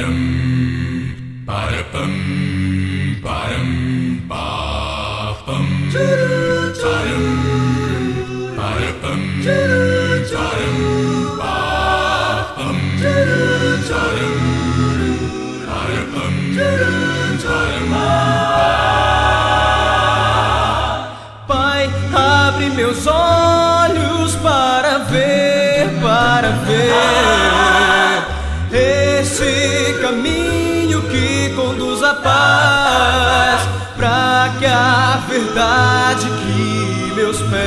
Param, para pam, param, pa pam. Param, para pam, param, pa pam. Param, para pam, param, Pai, abre meus olhos para ver, para ver caminho que conduz à paz, para que a verdade que meus pés,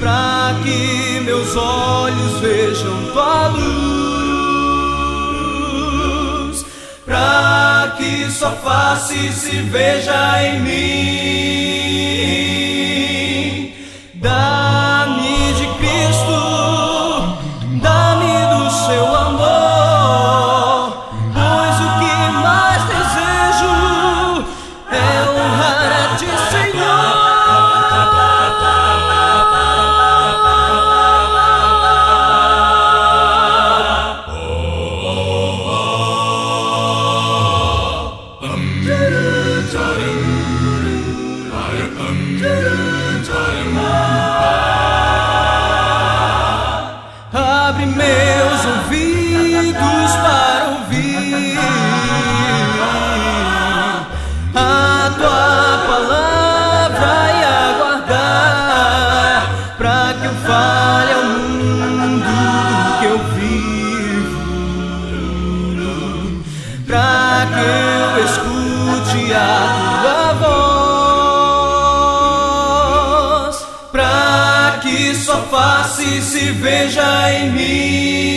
para que meus olhos vejam tua luz, para que sua face se veja em mim. Abre meus ouvidos para ouvir a tua palavra e aguardar para que eu fale ao mundo que eu vivo, para que a tua voz, para que sua face se veja em mim.